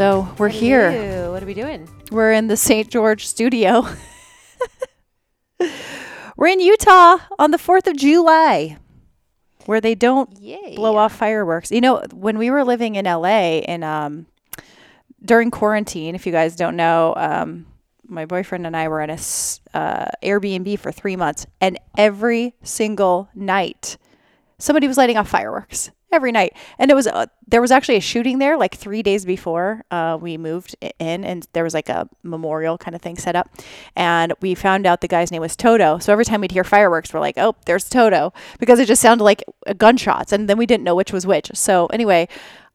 So we're here. What are we doing? We're in the St. George studio. we're in Utah on the 4th of July where they don't Yay. blow off fireworks. You know, when we were living in LA in um during quarantine, if you guys don't know, um my boyfriend and I were in a uh, Airbnb for 3 months and every single night somebody was lighting off fireworks every night. And it was uh, there was actually a shooting there like three days before uh, we moved in and there was like a memorial kind of thing set up. And we found out the guy's name was toto. So every time we'd hear fireworks we're like oh there's toto because it just sounded like uh, gunshots. And then we didn't know which was which. So anyway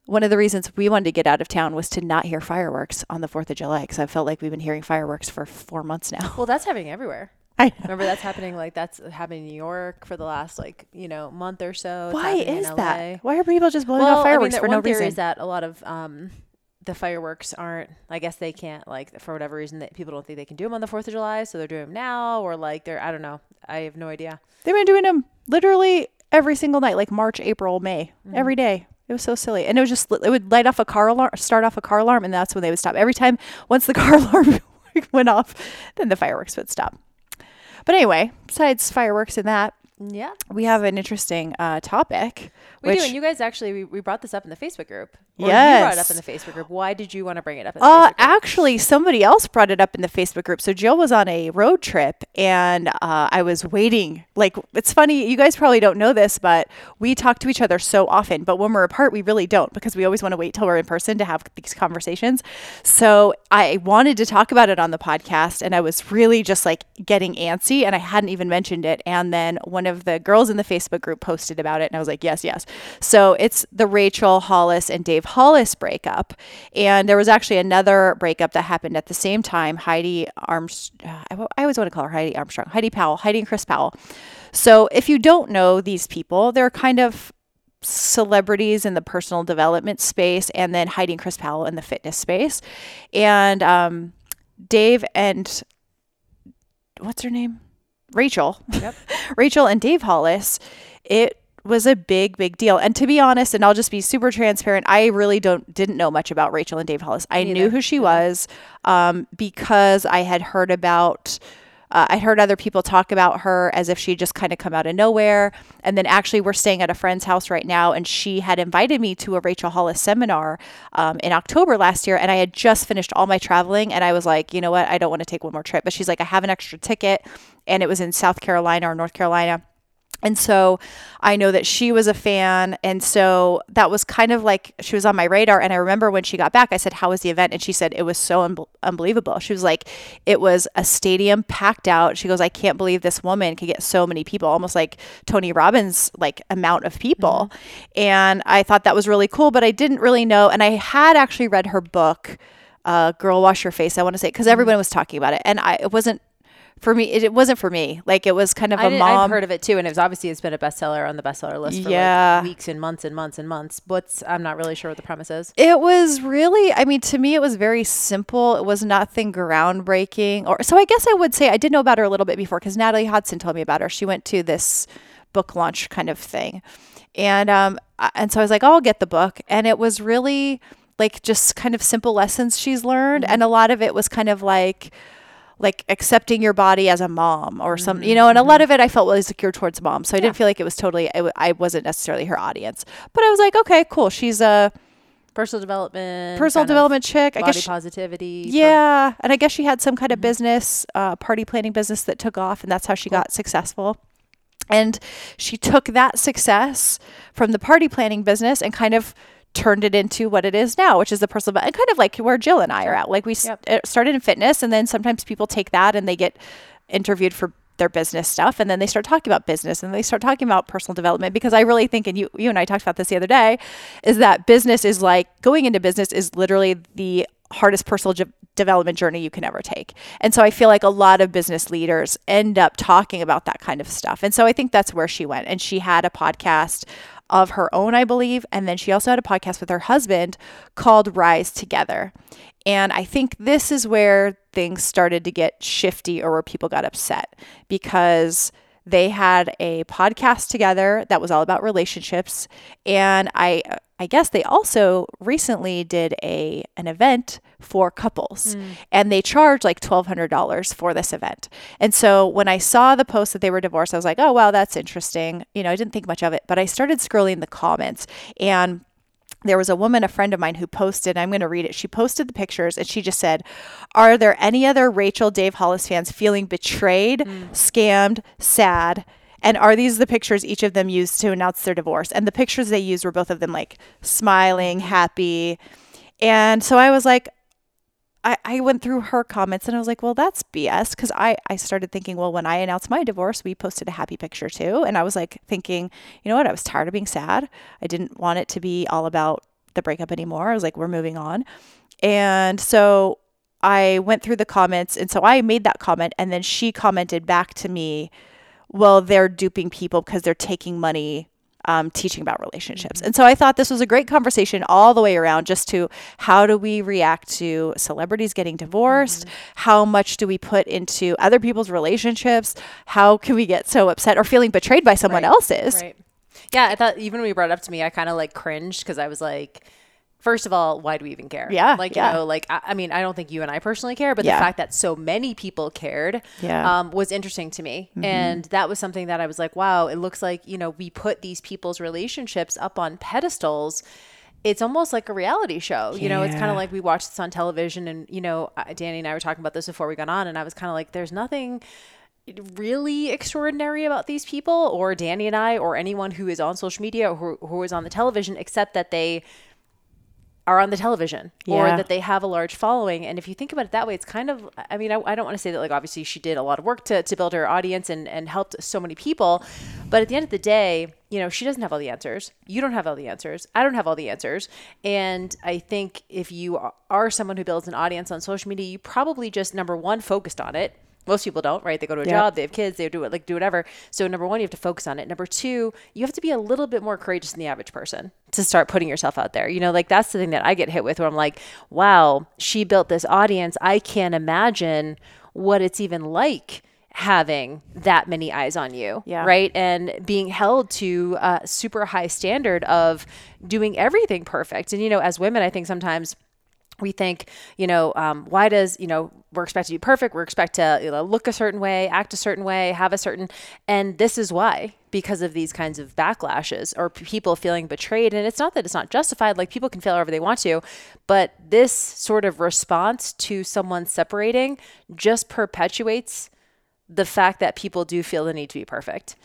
one of the reasons we wanted to get out of town was to not hear fireworks on the 4th of july because i felt like we've been hearing fireworks for four months now. Well, that's happening everywhere. I. Remember that's happening like that's happening in New York for the last like you know month or so. It's why is that why are people just blowing well, off fireworks I mean, for no reason is that a lot of um, the fireworks aren't. I guess they can't like for whatever reason that people don't think they can do them on the Fourth of July, so they're doing them now, or like they're I don't know. I have no idea. They've been doing them literally every single night, like March, April, May, Mm-hmm. every day. It was so silly, and it was just it would light off a car alarm, start off a car alarm, and that's when they would stop. Every time, once the car alarm went off, then the fireworks would stop. But anyway, besides fireworks and that, Yeah, we have an interesting uh, topic. we which, do. And you guys actually we, we brought this up in the Facebook group. Or you brought it up in the Facebook group. Why did you want to bring it up? In the Uh, Facebook group? actually, somebody else brought it up in the Facebook group. So Jill was on a road trip, and uh, I was waiting. Like, it's funny. You guys probably don't know this, but we talk to each other so often. But when we're apart, we really don't because we always want to wait till we're in person to have these conversations. So I wanted to talk about it on the podcast, and I was really just like getting antsy, and I hadn't even mentioned it. And then one of the girls in the Facebook group posted about it, and I was like, yes, yes. So it's the Rachel Hollis and Dave Hollis breakup, and there was actually another breakup that happened at the same time. Heidi Armstrong, I I always want to call her Heidi Armstrong, Heidi Powell, Heidi and Chris Powell. So if you don't know these people, they're kind of celebrities in the personal development space, and then Heidi and Chris Powell in the fitness space, and um, Dave and what's her name? Rachel. Yep. Rachel and Dave Hollis. It was a big, big deal. And to be honest, and I'll just be super transparent, I really don't didn't know much about Rachel and Dave Hollis. I knew who she was um, because I had heard about. Uh, I heard other people talk about her as if she just kind of come out of nowhere. And then actually, we're staying at a friend's house right now, and she had invited me to a Rachel Hollis seminar um, in October last year. And I had just finished all my traveling, and I was like, you know what? I don't want to take one more trip. But she's like, I have an extra ticket, and it was in South Carolina or North Carolina. And so I know that she was a fan. And so that was kind of like she was on my radar. And I remember when she got back, I said, How was the event? And she said, It was so un- unbelievable. She was like, It was a stadium packed out. She goes, I can't believe this woman could get so many people, almost like Tony Robbins, like amount of people. And I thought that was really cool, but I didn't really know. And I had actually read her book, uh, Girl Wash Your Face, I want to say, because everyone was talking about it. And I, it wasn't. For me, it, it wasn't for me. Like it was kind of a mom. I've heard of it too, and it was obviously it's been a bestseller on the bestseller list for Yeah. like weeks and months and months and months. What's I'm not really sure what the premise is. It was really, I mean, to me, it was very simple. It was nothing groundbreaking. Or so I guess I would say I did know about her a little bit before because Natalie Hodson told me about her. She went to this book launch kind of thing, and um, and so I was like, oh, I'll get the book, and it was really like just kind of simple lessons she's learned, and a lot of it was kind of like like accepting your body as a mom or something, you know, and a lot of it I felt was secure towards mom. So I didn't feel like it was totally, it, w- I wasn't necessarily her audience, but I was like, okay, cool. She's a Personal development, personal development chick. I guess, she- positivity. yeah. And I guess she had some kind of business, uh, party planning business that took off and that's how she got successful. And she took that success from the party planning business and kind of turned it into what it is now, which is the personal, and kind of like where Jill and I are at. Like we Yep. started in fitness, and then sometimes people take that and they get interviewed for their business stuff and then they start talking about business and they start talking about personal development because I really think and you you and I talked about this the other day is that business is like going into business is literally the hardest personal development journey you can ever take. And so I feel like a lot of business leaders end up talking about that kind of stuff. And so I think that's where she went and she had a podcast of her own, I believe, and then she also had a podcast with her husband called Rise Together. And I think this is where things started to get shifty or where people got upset because they had a podcast together that was all about relationships and I I guess they also recently did a an event for couples hmm. and they charged like $1200 for this event. And so when I saw the post that they were divorced I was like, "Oh wow, that's interesting." You know, I didn't think much of it, but I started scrolling the comments and there was a woman, a friend of mine, who posted, I'm going to read it. She posted the pictures and she just said, Are there any other Rachel Dave Hollis fans feeling betrayed, mm. scammed, sad? And are these the pictures each of them used to announce their divorce? And the pictures they used were both of them like smiling, happy. And so I was like, I, I went through her comments and I was like, well, that's BS. Because I, I started thinking, well, when I announced my divorce, we posted a happy picture too. And I was like thinking, you know what? I was tired of being sad. I didn't want it to be all about the breakup anymore. I was like, we're moving on. And so I went through the comments. And so I made that comment. And then she commented back to me, well, they're duping people because they're taking money um, teaching about relationships. And so I thought this was a great conversation all the way around just to how do we react to celebrities getting divorced? How much do we put into other people's relationships? How can we get so upset or feeling betrayed by someone Right. else's? Right. Yeah, I thought even when we brought it up to me, I kind of like cringed because I was like, first of all, why do we even care? Yeah, Like, yeah. you know, like, I, I mean, I don't think you and I personally care, but Yeah. the fact that so many people cared Yeah. Mm-hmm. um, was interesting to me. And that was something that I was like, wow, it looks like, you know, we put these people's relationships up on pedestals. It's almost like a reality show. You know, it's kind of like we watch this on television and, you know, Danny and I were talking about this before we got on and I was kind of like, there's nothing really extraordinary about these people or Danny and I or anyone who is on social media or who, who is on the television except that they are on the television or that they have a large following. And if you think about it that way it's kind of i mean i, I don't want to say that like obviously she did a lot of work to, to build her audience and, and helped so many people. But at the end of the day you know she doesn't have all the answers. You don't have all the answers. I don't have all the answers. And i think if you are someone who builds an audience on social media you probably just number one focused on it most people don't, right? They go to a Yep. job, they have kids, they do it like do whatever. So number one, you have to focus on it. Number two, you have to be a little bit more courageous than the average person to start putting yourself out there. You know, like that's the thing that I get hit with where I'm like, wow, she built this audience. I can't imagine what it's even like having that many eyes on you Yeah. right and being held to a super high standard of doing everything perfect and you know as women i think sometimes we think, you know, um, why does, you know, we're expected to be perfect. We're expected to you know, look a certain way, act a certain way, have a certain, and this is why, because of these kinds of backlashes or people feeling betrayed. And it's not that it's not justified, like people can feel however they want to, but this sort of response to someone separating just perpetuates the fact that people do feel the need to be perfect.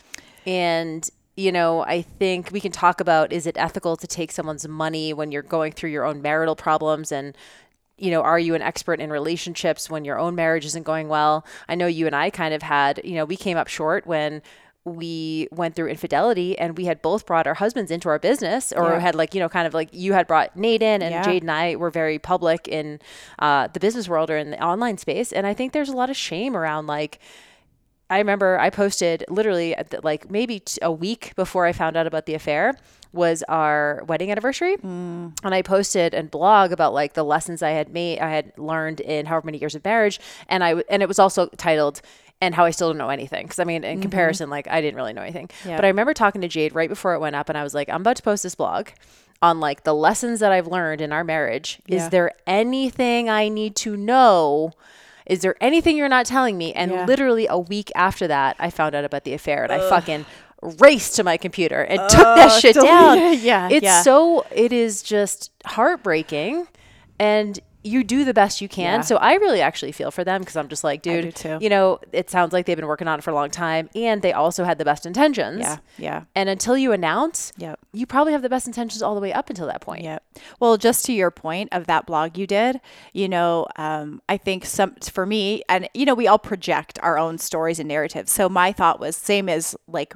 And you know, I think we can talk about is it ethical to take someone's money when you're going through your own marital problems and you know, are you an expert in relationships when your own marriage isn't going well? I know you and I kind of had, you know, we came up short when we went through infidelity and we had both brought our husbands into our business or Yeah. had like, you know, kind of like you had brought Nate in and Yeah. Jade and I were very public in uh, the business world or in the online space. And I think there's a lot of shame around like, I remember I posted literally the, like maybe t- a week before I found out about the affair was our wedding anniversary. Mm. And I posted and blog about like the lessons I had made I had learned in however many years of marriage. And I and it was also titled and how I still don't know anything. Because I mean in mm-hmm. comparison like I didn't really know anything. Yeah. but I remember talking to Jade right before it went up and I was like I'm about to post this blog on like the lessons that I've learned in our marriage. Yeah. is there anything I need to know is there anything you're not telling me? And Yeah. literally a week after that, I found out about the affair and I fucking raced to my computer and took that shit down. Yeah, It's yeah. so, it is just heartbreaking. And you do the best you can. Yeah. So I really actually feel for them because I'm just like, dude, you know, it sounds like they've been working on it for a long time and they also had the best intentions. Yeah. Yeah. And until you announce, Yep. you probably have the best intentions all the way up until that point. Yep. Well, just to your point of that blog you did, you know, um, I think some for me, and you know, we all project our own stories and narratives. So my thought was same as like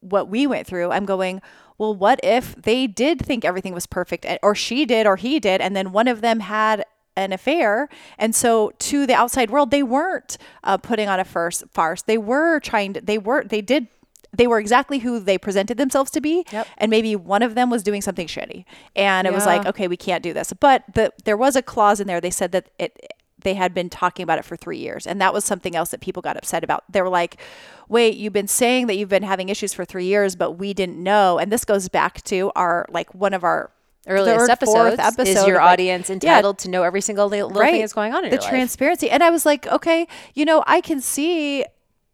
what we went through. I'm going, well, what if they did think everything was perfect, or she did, or he did, and then one of them had an affair, and so to the outside world, they weren't uh, putting on a first farce. They were trying to. They were. They did. They were exactly who they presented themselves to be, Yep. and maybe one of them was doing something shitty, and it was like, okay, we can't do this. But the there was a clause in there. They said that it they had been talking about it for three years, and that was something else that people got upset about. They were like, "Wait, you've been saying that you've been having issues for three years, but we didn't know." And this goes back to our like one of our Earliest episodes is episode your like- audience Yeah, entitled to know every single li- little thing that's going on in the your life. transparency and i was like okay you know i can see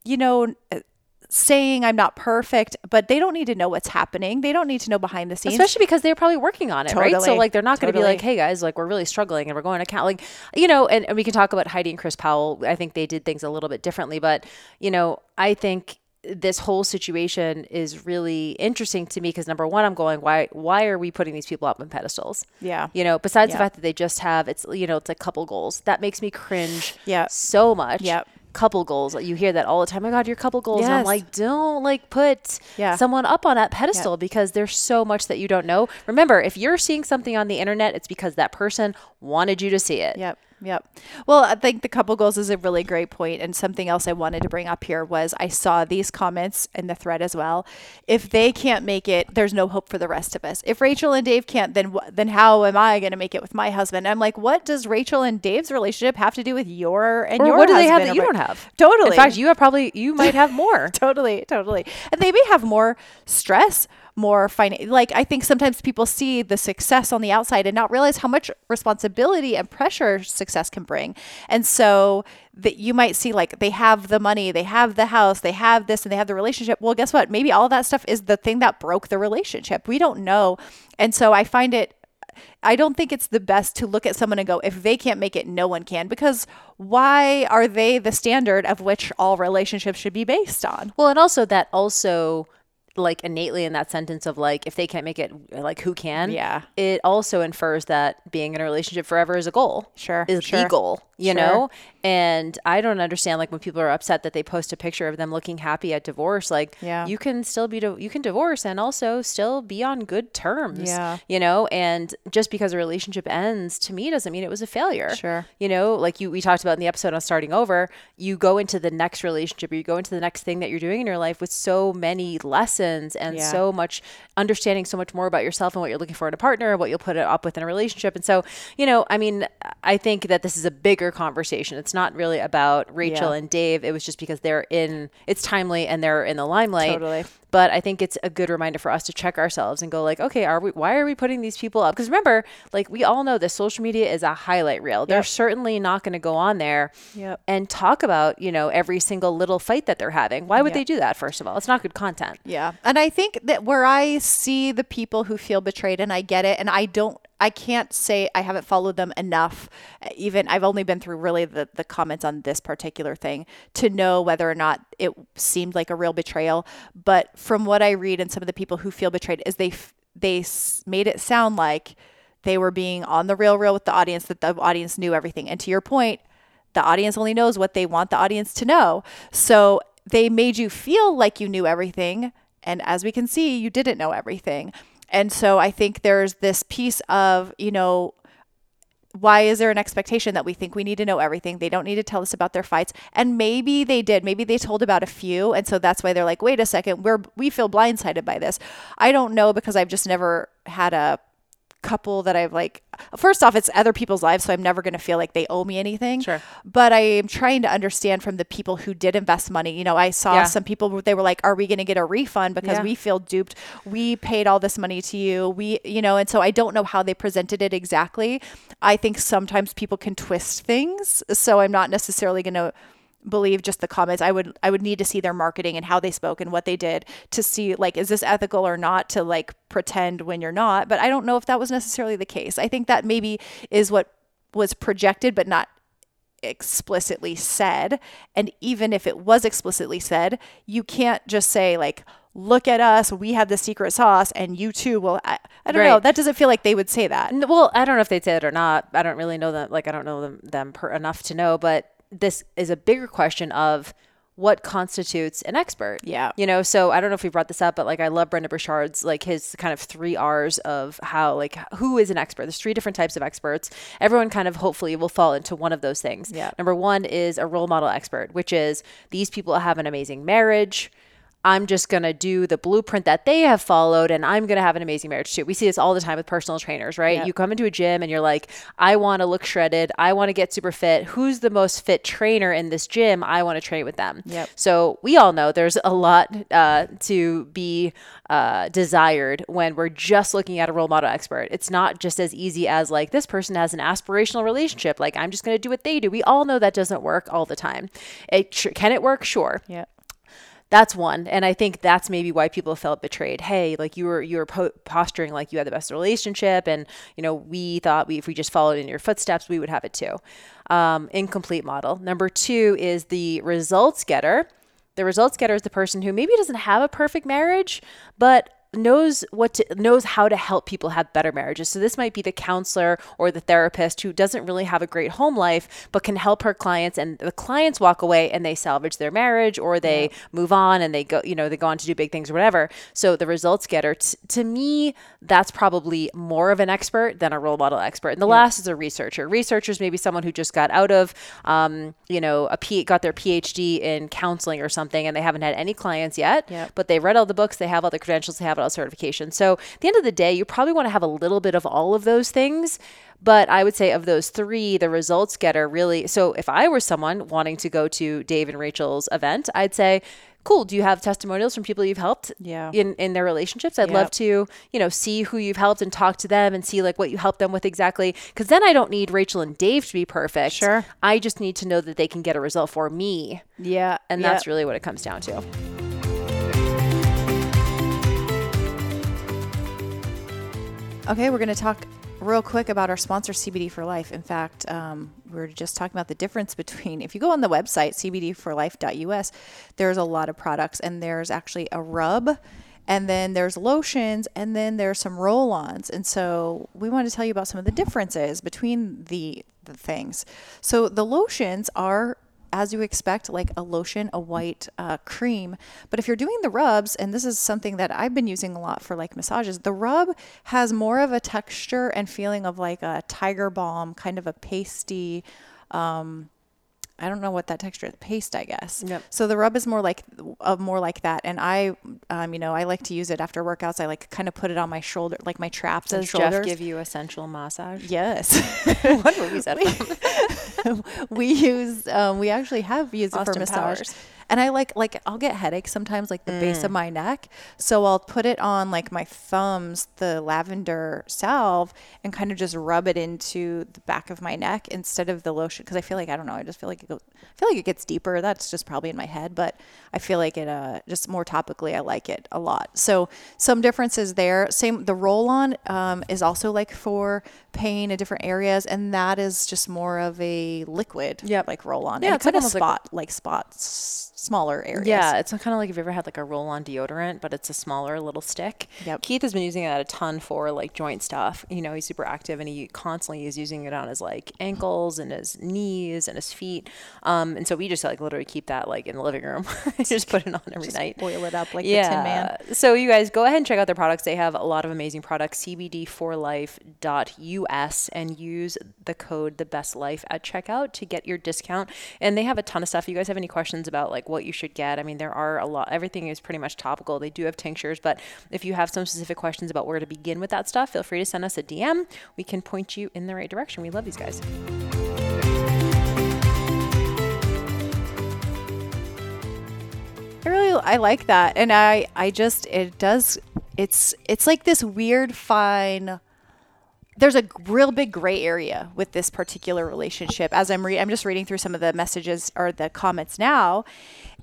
you know saying i'm not perfect but they don't need to know what's happening they don't need to know behind the scenes Especially because they're probably working on it, right? So like they're not going to be like, "Hey guys, like we're really struggling and we're going to count." Like, you know, and, and we can talk about Heidi and Chris Powell. I think they did things a little bit differently, but you know, I think this whole situation is really interesting to me because number one, I'm going, why why are we putting these people up on pedestals? Yeah. You know, besides the fact that they just have it's you know it's a couple goals that makes me cringe. Yeah. So much. Yep. Couple goals. You hear that all the time. Oh my God, your couple goals. And I'm like, don't like put Yeah. someone up on that pedestal because there's so much that you don't know. Remember, if you're seeing something on the internet, it's because that person wanted you to see it. Yep. Yep. Well, I think the couple goals is a really great point, and something else I wanted to bring up here was I saw these comments in the thread as well. If they can't make it, there's no hope for the rest of us. If Rachel and Dave can't, then then how am I going to make it with my husband? I'm like, what does Rachel and Dave's relationship have to do with your and Or your? what do they have that you don't have? Totally. In fact, you have probably you might have more. totally totally and they may have more stress more finan- like i think sometimes people see the success on the outside and not realize how much responsibility and pressure success can bring and so that you might see like they have the money they have the house they have this and they have the relationship well guess what maybe all that stuff is the thing that broke the relationship we don't know and so i find it I don't think it's the best to look at someone and go, if they can't make it, no one can. Because why are they the standard of which all relationships should be based on? Well, and also that also like innately in that sentence of like if they can't make it like who can Yeah. it also infers that being in a relationship forever is a goal Sure, is sure. the goal you Sure. know and i don't understand like when people are upset that they post a picture of them looking happy at divorce like Yeah. you can still be you can divorce and also still be on good terms Yeah. you know and just because a relationship ends to me doesn't mean it was a failure Sure. you know like you we talked about in the episode on starting over you go into the next relationship or you go into the next thing that you're doing in your life with so many lessons and Yeah. so much understanding so much more about yourself and what you're looking for in a partner what you'll put it up with in a relationship and so you know i mean i think that this is a bigger conversation it's not really about rachel Yeah. and dave it was just because they're in it's timely and they're in the limelight Totally. But I think it's a good reminder for us to check ourselves and go like, okay, are we? Why are we putting these people up? Because remember, like we all know that social media is a highlight reel. They're certainly not going to go on there Yep. and talk about you know every single little fight that they're having. Why would Yep. they do that? First of all, it's not good content. Yeah. And I think that where I see the people who feel betrayed, and I get it, and I don't, I can't say I haven't followed them enough. Uh, even I've only been through really the, the comments on this particular thing to know whether or not it seemed like a real betrayal. But from what I read and some of the people who feel betrayed is they, they made it sound like they were being on the real real with the audience, that the audience knew everything. And to your point, the audience only knows what they want the audience to know. So they made you feel like you knew everything. And as we can see, you didn't know everything. And so I think there's this piece of, you know, why is there an expectation that we think we need to know everything? They don't need to tell us about their fights. And maybe they did. Maybe they told about a few. And so that's why they're like, wait a second, we're we feel blindsided by this. I don't know because I've just never had a couple that I've like first off it's other people's lives so I'm never going to feel like they owe me anything Sure. but I am trying to understand from the people who did invest money you know I saw Yeah. some people they were like are we going to get a refund because Yeah. we feel duped we paid all this money to you we you know and so I don't know how they presented it exactly I think sometimes people can twist things so I'm not necessarily going to believe just the comments i would i would need to see their marketing and how they spoke and what they did to see like is this ethical or not to like pretend when you're not but i don't know if that was necessarily the case i think that maybe is what was projected but not explicitly said. And even if it was explicitly said, you can't just say, like, look at us, we have the secret sauce, and you too will. I, I don't know. That doesn't feel like they would say that. Well, I don't know if they'd say it or not. I don't really know them. Like, I don't know them, them per, enough to know. But this is a bigger question of what constitutes an expert. Yeah. You know, so I don't know if we brought this up, but like I love Brendon Burchard's like his kind of three R's of how like who is an expert. There's three different types of experts. Everyone kind of hopefully will fall into one of those things. Yeah. Number one is a role model expert, which is these people have an amazing marriage. I'm just going to do the blueprint that they have followed and I'm going to have an amazing marriage too. We see this all the time with personal trainers, right? You come into a gym and you're like, I want to look shredded. I want to get super fit. Who's the most fit trainer in this gym? I want to train with them. Yep. So we all know there's a lot uh, to be uh, desired when we're just looking at a role model expert. It's not just as easy as like this person has an aspirational relationship. Like I'm just going to do what they do. We all know that doesn't work all the time. It can it work? Sure Yeah. That's one and i think that's maybe why people felt betrayed. Hey like you were you were po- posturing like you had the best relationship and you know we thought we if we just followed in your footsteps we would have it too. Um, incomplete model. Number two is the results getter. The results getter is the person who maybe doesn't have a perfect marriage but knows what to, knows how to help people have better marriages. So this might be the counselor or the therapist who doesn't really have a great home life but can help her clients and the clients walk away and they salvage their marriage or they move on and they go you know they go on to do big things or whatever. So the results getter t- to me that's probably more of an expert than a role model expert. And the last is a researcher. Researchers maybe someone who just got out of um, you know a P- got their PhD in counseling or something and they haven't had any clients yet, Yep. but they read all the books, they have all the credentials, they have all certifications. So at the end of the day, you probably want to have a little bit of all of those things. But I would say of those three, the results getter really. So if I were someone wanting to go to Dave and Rachel's event, I'd say, cool. Do you have testimonials from people you've helped Yeah. in, in their relationships? I'd love to, you know, see who you've helped and talk to them and see like what you helped them with exactly. Cause then I don't need Rachel and Dave to be perfect. Sure. I just need to know that they can get a result for me. Yeah. And yeah. that's really what it comes down to. Okay, we're going to talk real quick about our sponsor, CBD for Life. In fact, um, we are just talking about the difference between, if you go on the website, cbdforlife.us, there's a lot of products, and there's actually a rub, and then there's lotions, and then there's some roll ons. And so we want to tell you about some of the differences between the, the things. So the lotions are as you expect, like a lotion, a white uh, cream. But if you're doing the rubs, and this is something that I've been using a lot for like massages, the rub has more of a texture and feeling of like a tiger balm, kind of a pasty. Um, I don't know what that texture is. Paste, I guess. Yep. So the rub is more like, uh, more like that. And I, um, you know, I like to use it after workouts. I like kind of put it on my shoulder, like my traps and Does shoulders. Jeff give you a sensual massage? Yes. what movie is that we use um, we actually have used it for Austin massage Powers. And i like like i'll get headaches sometimes like the base of my neck. So i'll put it on like my thumbs the lavender salve and kind of just rub it into the back of my neck instead of the lotion. Because i feel like i don't know i just feel like it goes i feel like it gets deeper. That's just probably in my head but i feel like it uh just more topically i like it a lot. So some differences there. Same the roll on um, is also like for pain in different areas and that is just more of a liquid Yeah, like roll on Yeah, and it's kind like- spot like, spots smaller areas Yeah, it's kind of like if you ever had like a roll-on deodorant, but it's a smaller little stick. Yep. Keith has been using that a ton for like joint stuff. You know, he's super active and he constantly is using it on his like ankles and his knees and his feet. Um, and so we just like literally keep that like in the living room. just put it on every night. boil it up like the Tin Man. So you guys go ahead and check out their products. They have a lot of amazing products. CBDforlife.us and use the code the best life at checkout to get your discount. And they have a ton of stuff. If you guys have any questions about like what you should get, I mean, there are a lot. Everything is pretty much topical. They do have tinctures, but if you have some specific questions about where to begin with that stuff, feel free to send us a DM. We can point you in the right direction. We love these guys. I really I like that, and I I just it does it's it's like this weird fine. There's a real big gray area with this particular relationship. As I'm re- I'm just reading through some of the messages or the comments now,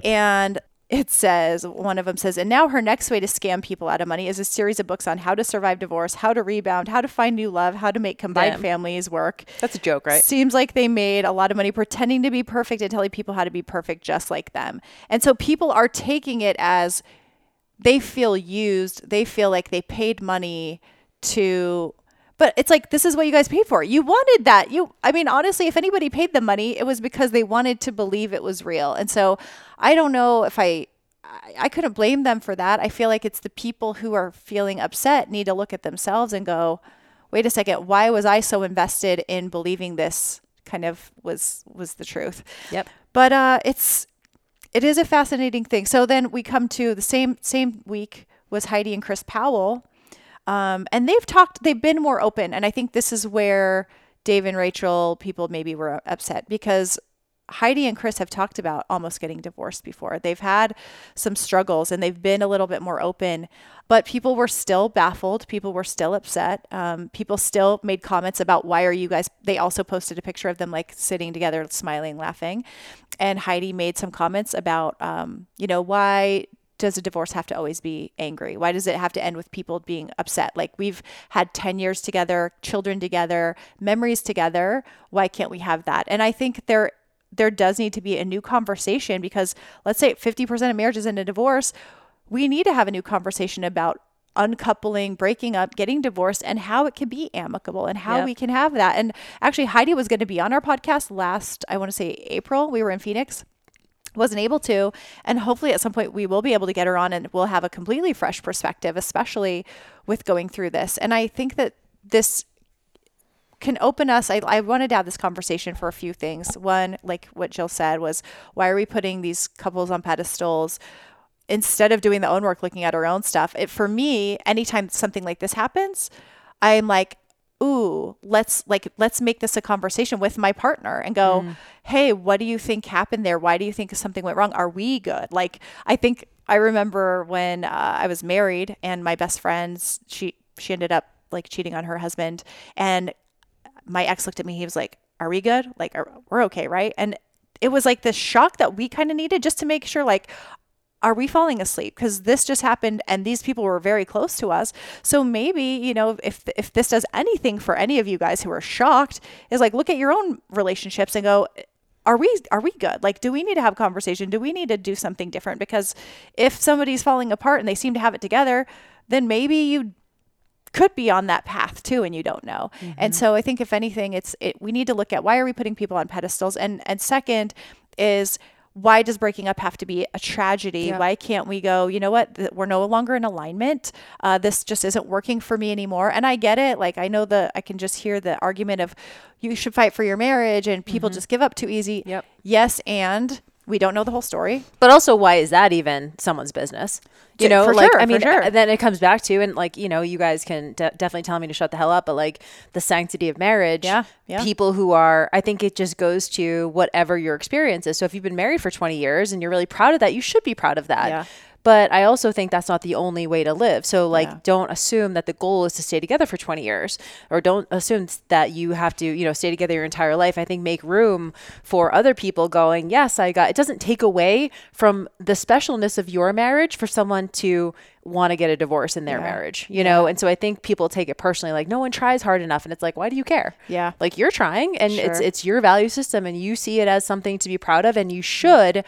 and it says one of them says and now her next way to scam people out of money is a series of books on how to survive divorce how to rebound how to find new love how to make combined Damn. families work That's a joke, right? seems like they made a lot of money pretending to be perfect and telling people how to be perfect just like them and so people are taking it as they feel used they feel like they paid money to but it's like this is what you guys paid for you wanted that you i mean honestly if anybody paid the money it was because they wanted to believe it was real and so i don't know if i I- couldn't blame them for that. I feel like it's the people who are feeling upset need to look at themselves and go, wait a second, why was I so invested in believing this kind of was was the truth? Yep. But uh, it's it is a fascinating thing. So then we come to the same same week was Heidi and Chris Powell, um, and they've talked. They've been more open, and I think this is where Dave and Rachel people maybe were upset because Heidi and Chris have talked about almost getting divorced before. They've had some struggles and they've been a little bit more open, but people were still baffled. People were still upset. Um, people still made comments about why are you guys. They also posted a picture of them like sitting together, smiling, laughing. And Heidi made some comments about, um, you know, why does a divorce have to always be angry? Why does it have to end with people being upset? Like we've had 10 years together, children together, memories together. Why can't we have that? And I think there there does need to be a new conversation because let's say 50% of marriages end in divorce, we need to have a new conversation about uncoupling, breaking up, getting divorced, and how it can be amicable and how Yep. we can have that. And actually, Heidi was going to be on our podcast last, I want to say April. We were in Phoenix wasn't able to. And hopefully at some point we will be able to get her on and we'll have a completely fresh perspective especially with going through this. And i think that this can open us I, I wanted to have this conversation for a few things. One like what jill said was why are we putting these couples on pedestals instead of doing the own work looking at our own stuff? It for me anytime something like this happens i'm like ooh let's like let's make this a conversation with my partner and go hey what do you think happened there? Why do you think something went wrong? Are we good? Like i think i remember when uh, i was married and my best friends she she ended up like cheating on her husband and my ex looked at me he was like are we good? Like are, we're okay right? And it was like this shock that we kind of needed just to make sure like are we falling asleep? Because this just happened and these people were very close to us. So maybe you know if if this does anything for any of you guys who are shocked is like look at your own relationships and go are we are we good? Like do we need to have conversation? Do we need to do something different? Because if somebody's falling apart and they seem to have it together then maybe you could be on that path too and you don't know. And mm-hmm. so i think if anything it's it we need to look at why are we putting people on pedestals? And and second is why does breaking up have to be a tragedy? Why can't we go you know what we're no longer in alignment. Uh, this just isn't working for me anymore. And i get it. Like i know the i can just hear the argument of you should fight for your marriage and people just give up too easy. Yep. yes and we don't know the whole story But also, why is that even someone's business? You know, for like sure, I mean, sure. uh, then it comes back to, and like you know, you guys can de- definitely tell me to shut the hell up, but like the sanctity of marriage. Yeah, yeah. People who are, I think it just goes to whatever your experience is. So if you've been married for twenty years and you're really proud of that, you should be proud of that. Yeah. But I also think that's not the only way to live. So like Yeah. don't assume that the goal is to stay together for 20 years or don't assume that you have to, you know, stay together your entire life. I think make room for other people going, "Yes, I got." It doesn't take away from the specialness of your marriage for someone to want to get a divorce in their marriage, you know? And so I think people take it personally like no one tries hard enough and it's like, "Why do you care?" Yeah. Like you're trying and it's Sure. it's your value system and you see it as something to be proud of and you should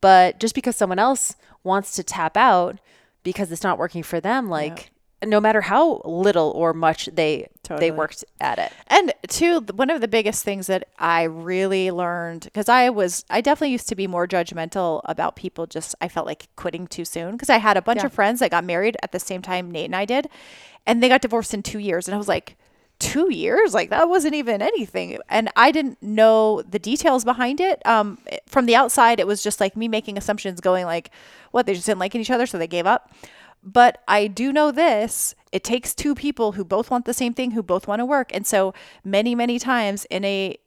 but just because someone else wants to tap out because it's not working for them like no matter how little or much they Totally. they worked at it And two, one of the biggest things that I really learned because I was, I definitely used to be more judgmental about people. Just I felt like quitting too soon because I had a bunch of friends that got married at the same time Nate and I did, and they got divorced in two years, and I was like. Two years, like that wasn't even anything, and I didn't know the details behind it. Um, from the outside, it was just like me making assumptions, going like, "What? They just didn't like each other, so they gave up." But I do know this it takes two people who both want the same thing, who both want to work. And so many, many times in a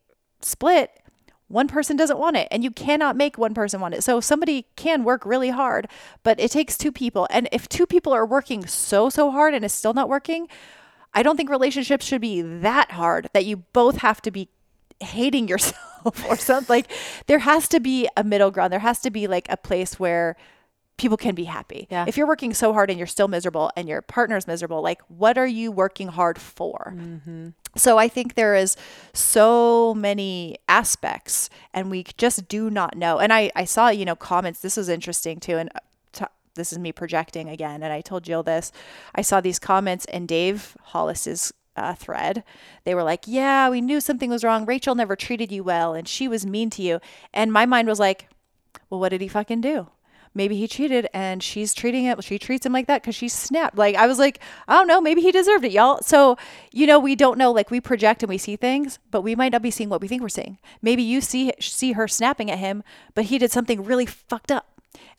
split, one person doesn't want it and you cannot make one person want it. So somebody can work really hard, but it takes two people. And if two people are working so, so hard and it's still not working, I don't think relationships should be that hard that you both have to be hating yourself or something. like there has to be a middle ground. There has to be like a place where people can be happy. Yeah. If you're working so hard and you're still miserable and your partner's miserable, like what are you working hard for? Mm-hmm. So I think there is so many aspects and we just do not know. And I, I saw, you know, comments. This was interesting too. And this is me projecting again. And I told Jill this. I saw these comments in Dave Hollis's uh, thread. They were like, yeah, we knew something was wrong. Rachel never treated you well and she was mean to you. And my mind was like, well, what did he fucking do? Maybe he cheated and she's treating it, she treats him like that because she snapped. Like, I was like, I don't know, maybe he deserved it, y'all. So, you know, we don't know. Like, we project and we see things, but we might not be seeing what we think we're seeing. Maybe you see, see her snapping at him, but he did something really fucked up.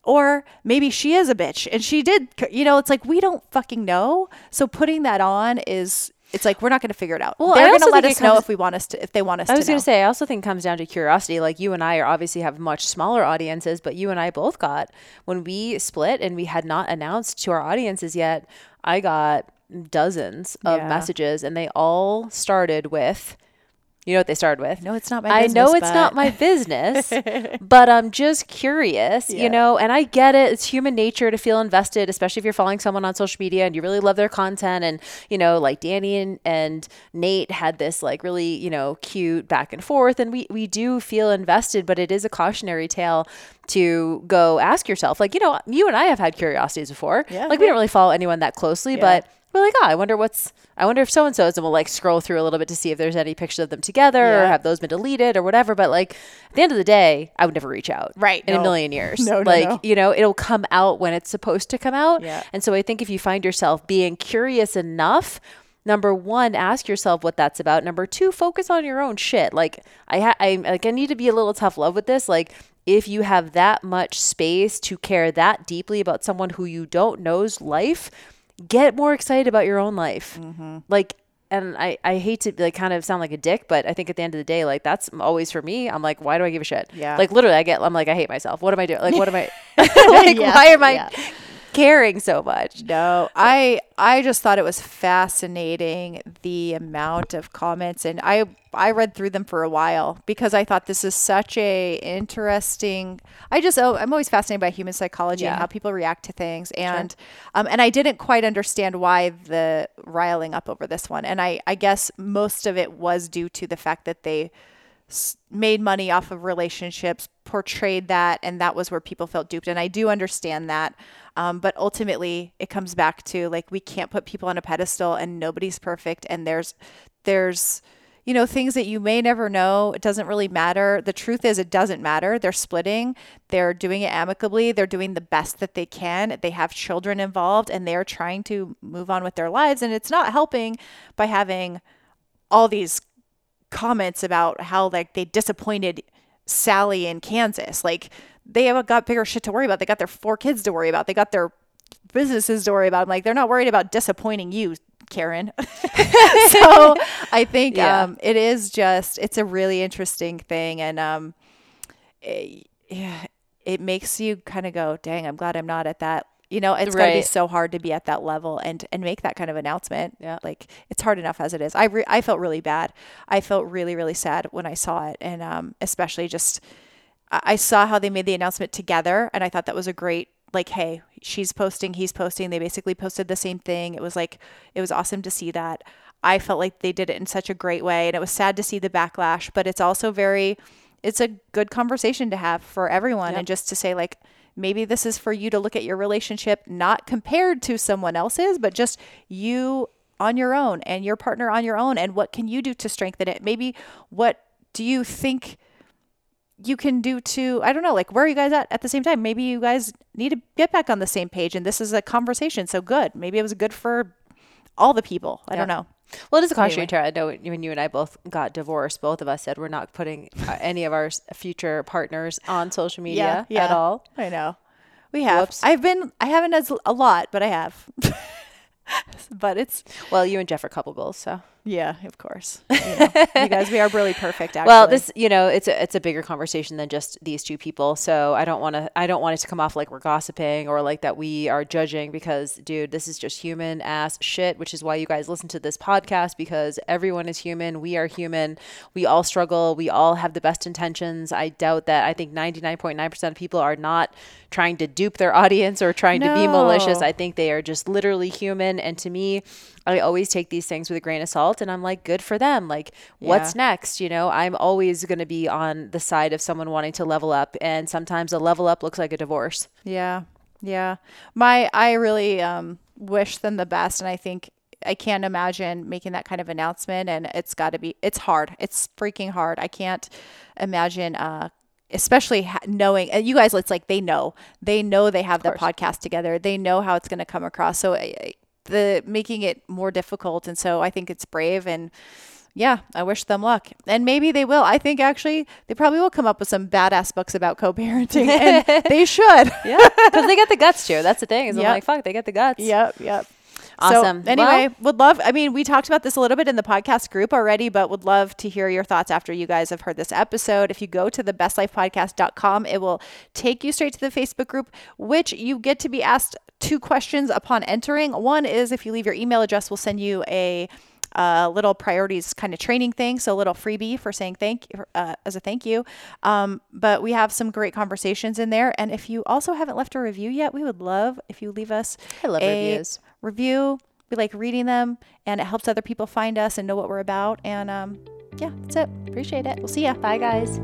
Or maybe she is a bitch and she did, you know, it's like we don't fucking know. So putting that on is, it's like we're not going to figure it out. Well, They're going to let us know if we want us to, if they want us to I was going to say, I also think it comes down to curiosity. Like you and I are obviously have much smaller audiences, but you and I both got when we split and we had not announced to our audiences yet. I got dozens of Yeah. messages, and they all started with, you know what they started with? No, it's not my business. I know it's not my business, but I'm just curious, Yeah. you know, and I get it. It's human nature to feel invested, especially if you're following someone on social media and you really love their content. And, you know, like Danny and, and Nate had this like really, you know, cute back and forth. And we, we do feel invested, but it is a cautionary tale to go ask yourself, like, you know, you and I have had curiosities before. Yeah. Like, we don't really follow anyone that closely, but we're like, oh, I wonder what's, I wonder if so and so's, and we'll like scroll through a little bit to see if there's any pictures of them together or have those been deleted or whatever. But like at the end of the day, I would never reach out. Right, In a million years. No, no, like, no. you know, it'll come out when it's supposed to come out. Yeah. And so I think if you find yourself being curious enough, number one, ask yourself what that's about. Number two, focus on your own shit. Like I ha- I like I need to be a little tough love with this. Like if you have that much space to care that deeply about someone who you don't know's life, get more excited about your own life. Mm-hmm. Like and I, I hate to like kind of sound like a dick, but I think at the end of the day, like that's always for me. I'm like, why do I give a shit? Yeah. Like literally, I get, I'm like, I hate myself. What am I doing? Like, what am I? like, Yeah, why am I yeah. Caring so much? No, I I just thought it was fascinating the amount of comments and I I read through them for a while because I thought this is such a interesting I just oh, I'm always fascinated by human psychology Yeah. and how people react to things and um and I didn't quite understand why the riling up over this one and I I guess most of it was due to the fact that they made money off of relationships, portrayed that, and that was where people felt duped. And I do understand that. Um, but ultimately, it comes back to like we can't put people on a pedestal, and nobody's perfect. And there's, there's, you know, things that you may never know. It doesn't really matter. The truth is, it doesn't matter. They're splitting. They're doing it amicably. They're doing the best that they can. They have children involved, and they're trying to move on with their lives. And it's not helping by having all these comments about how like they disappointed Sally in Kansas. Like they have got bigger shit to worry about. They got their four kids to worry about. They got their businesses to worry about. I'm like they're not worried about disappointing you, Karen. so I think Yeah. um, it is just it's a really interesting thing, and um, it, yeah, it makes you kind of go, "Dang, I'm glad I'm not at that." You know, it's got to be so hard to be at that level and and make that kind of announcement. Yeah. like it's hard enough as it is. I re- I felt really bad. I felt really really sad when I saw it, and um, especially just I I saw how they made the announcement together, and I thought that was a great like, hey, she's posting, he's posting. They basically posted the same thing. It was like it was awesome to see that. I felt like they did it in such a great way, and it was sad to see the backlash, but it's also very it's a good conversation to have for everyone, and just to say like maybe this is for you to look at your relationship not compared to someone else's, but just you on your own and your partner on your own, and what can you do to strengthen it? Maybe what do you think? you can do to I don't know, like where are you guys at at the same time? Maybe you guys need to get back on the same page and this is a conversation. So good. Maybe it was good for all the people. I don't know. Well, it is a cautionary tale. I know when you and I both got divorced, both of us said we're not putting uh, any of our future partners on social media at all. I know. We have. Whoops. I've been I haven't as a lot, but I have. but it's Well, you and Jeff are couple goals, so Yeah, of course. You, know, you guys, we are really perfect. Actually. Well, this, you know, it's a, it's a bigger conversation than just these two people. So I don't want to, I don't want it to come off like we're gossiping or like that we are judging because, dude, this is just human ass shit, which is why you guys listen to this podcast because everyone is human. We are human. We all struggle. We all have the best intentions. I doubt that. I think 99.9% of people are not trying to dupe their audience or trying to be malicious. I think they are just literally human. And to me, I always take these things with a grain of salt and I'm like, good for them. Like, what's next? You know, I'm always going to be on the side of someone wanting to level up. And sometimes a level up looks like a divorce. Yeah. Yeah. My I really um wish them the best and I think I can't imagine making that kind of announcement and it's got to be it's hard. It's freaking hard. I can't imagine uh especially ha- knowing and you guys it's like they know. They know they have the podcast together. They know how it's going to come across. So I- I- the making it more difficult and so I think it's brave and yeah, I wish them luck. And maybe they will. I think actually they probably will come up with some badass books about co-parenting and they should. Yeah. Because they get the guts to. That's the thing. Is Yep. I'm like, fuck, they get the guts. Yep, yep. Awesome. So anyway, Well- would love. I mean, we talked about this a little bit in the podcast group already, but would love to hear your thoughts after you guys have heard this episode. If you go to the bestlifepodcast.com, it will take you straight to the Facebook group, which you get to be asked two questions upon entering. One is if you leave your email address, we'll send you a uh, little priorities kind of training thing, so a little freebie for saying thank uh, as a thank you. Um, but we have some great conversations in there, and if you also haven't left a review yet, we would love if you leave us I love a reviews. review. We like reading them, and it helps other people find us and know what we're about. And um, yeah, that's it. Appreciate it. We'll see ya. Bye, guys.